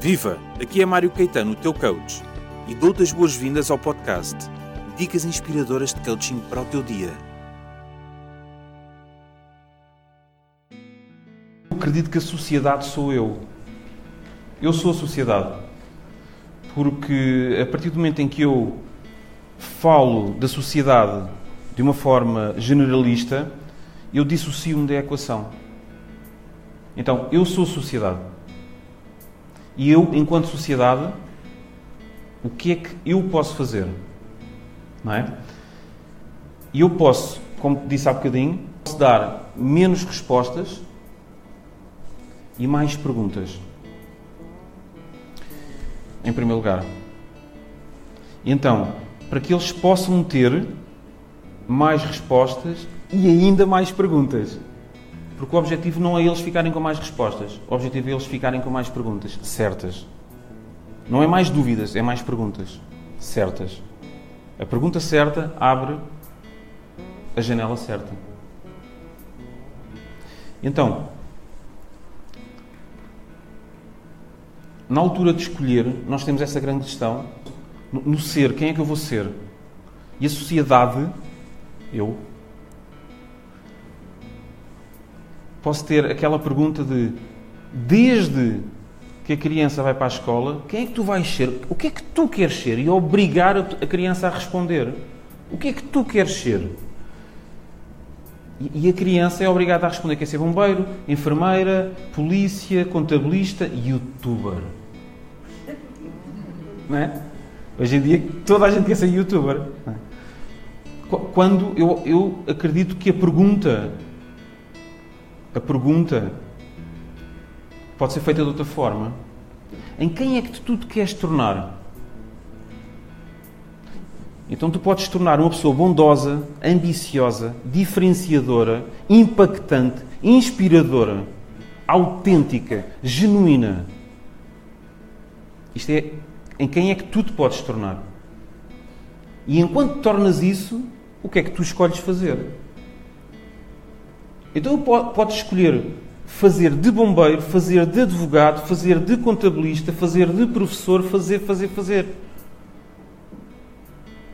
Viva! Aqui é Mário Caetano, o teu coach, e dou-te as boas-vindas ao podcast Dicas inspiradoras de coaching para o teu dia. Eu acredito que a sociedade sou eu. Eu sou a sociedade. Porque a partir do momento em que eu falo da sociedade de uma forma generalista, eu dissocio-me da equação. Então, eu sou sociedade. E eu, enquanto sociedade, o que é que eu posso fazer? Não é? E eu posso, como disse há bocadinho, posso dar menos respostas e mais perguntas. Em primeiro lugar. Então, para que eles possam ter mais respostas e ainda mais perguntas. Porque o objetivo não é eles ficarem com mais respostas. O objetivo é eles ficarem com mais perguntas certas. Não é mais dúvidas, é mais perguntas certas. A pergunta certa abre a janela certa. Então, na altura de escolher, nós temos essa grande questão no ser, quem é que eu vou ser? E a sociedade, eu, posso ter aquela pergunta de desde que a criança vai para a escola, quem é que tu vais ser? O que é que tu queres ser? E obrigar a criança a responder. O que é que tu queres ser? E a criança é obrigada a responder: quer ser bombeiro, enfermeira, polícia, contabilista, youtuber. Não é? Hoje em dia toda a gente quer ser youtuber. É? Quando eu, eu acredito que a pergunta a pergunta pode ser feita de outra forma. Em quem é que tu te queres tornar? Então tu podes tornar uma pessoa bondosa, ambiciosa, diferenciadora, impactante, inspiradora, autêntica, genuína. Isto é em quem é que tu te podes tornar. E enquanto tornas isso, o que é que tu escolhes fazer? Então podes escolher fazer de bombeiro, fazer de advogado, fazer de contabilista, fazer de professor, fazer, fazer, fazer.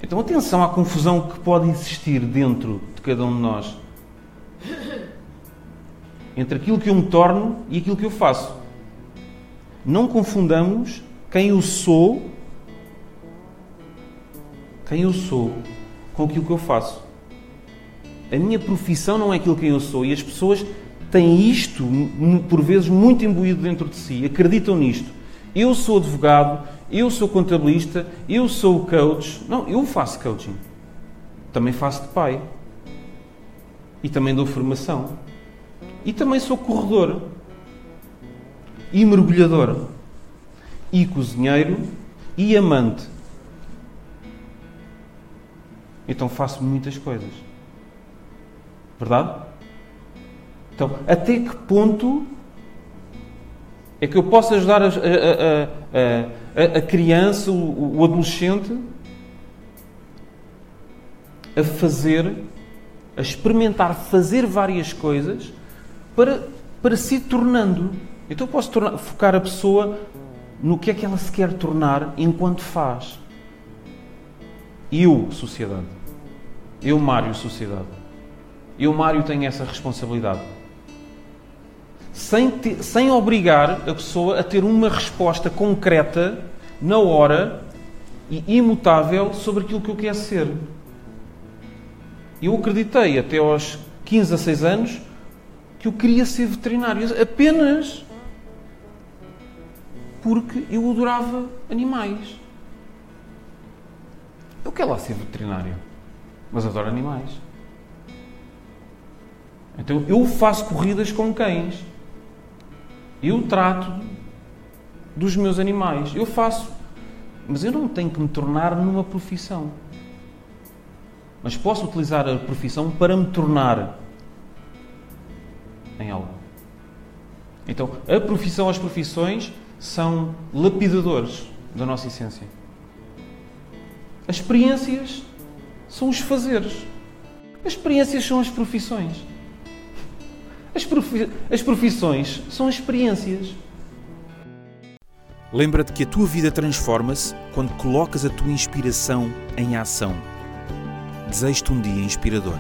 Então atenção à confusão que pode existir dentro de cada um de nós. Entre aquilo que eu me torno e aquilo que eu faço. Não confundamos quem eu sou, quem eu sou, com aquilo que eu faço. A minha profissão não é aquilo que eu sou e as pessoas têm isto, por vezes, muito imbuído dentro de si, acreditam nisto. Eu sou advogado, eu sou contabilista, eu sou coach. Não, eu faço coaching. Também faço de pai. E também dou formação. E também sou corredor. E mergulhador. E cozinheiro. E amante. Então faço muitas coisas. Verdade? Então, até que ponto é que eu posso ajudar a, a, a, a criança, o, o adolescente, a fazer, a experimentar fazer várias coisas para, para se tornando. Então eu posso tornar, focar a pessoa no que é que ela se quer tornar enquanto faz. Eu, sociedade. Eu, Mário, sociedade. Eu, Mário, tenho essa responsabilidade. Sem, sem obrigar a pessoa a ter uma resposta concreta, na hora e imutável sobre aquilo que eu quero ser. Eu acreditei até aos 15 a 6 anos que eu queria ser veterinário apenas porque eu adorava animais. Eu quero lá ser veterinário, mas adoro animais. Então eu faço corridas com cães. Eu trato dos meus animais. Eu faço. Mas eu não tenho que me tornar numa profissão. Mas posso utilizar a profissão para me tornar em algo. Então, a profissão, as profissões são lapidadores da nossa essência. As experiências são os fazeres. As experiências são as profissões. As, profi as profissões são experiências. Lembra-te que a tua vida transforma-se quando colocas a tua inspiração em ação. Desejo-te um dia inspirador.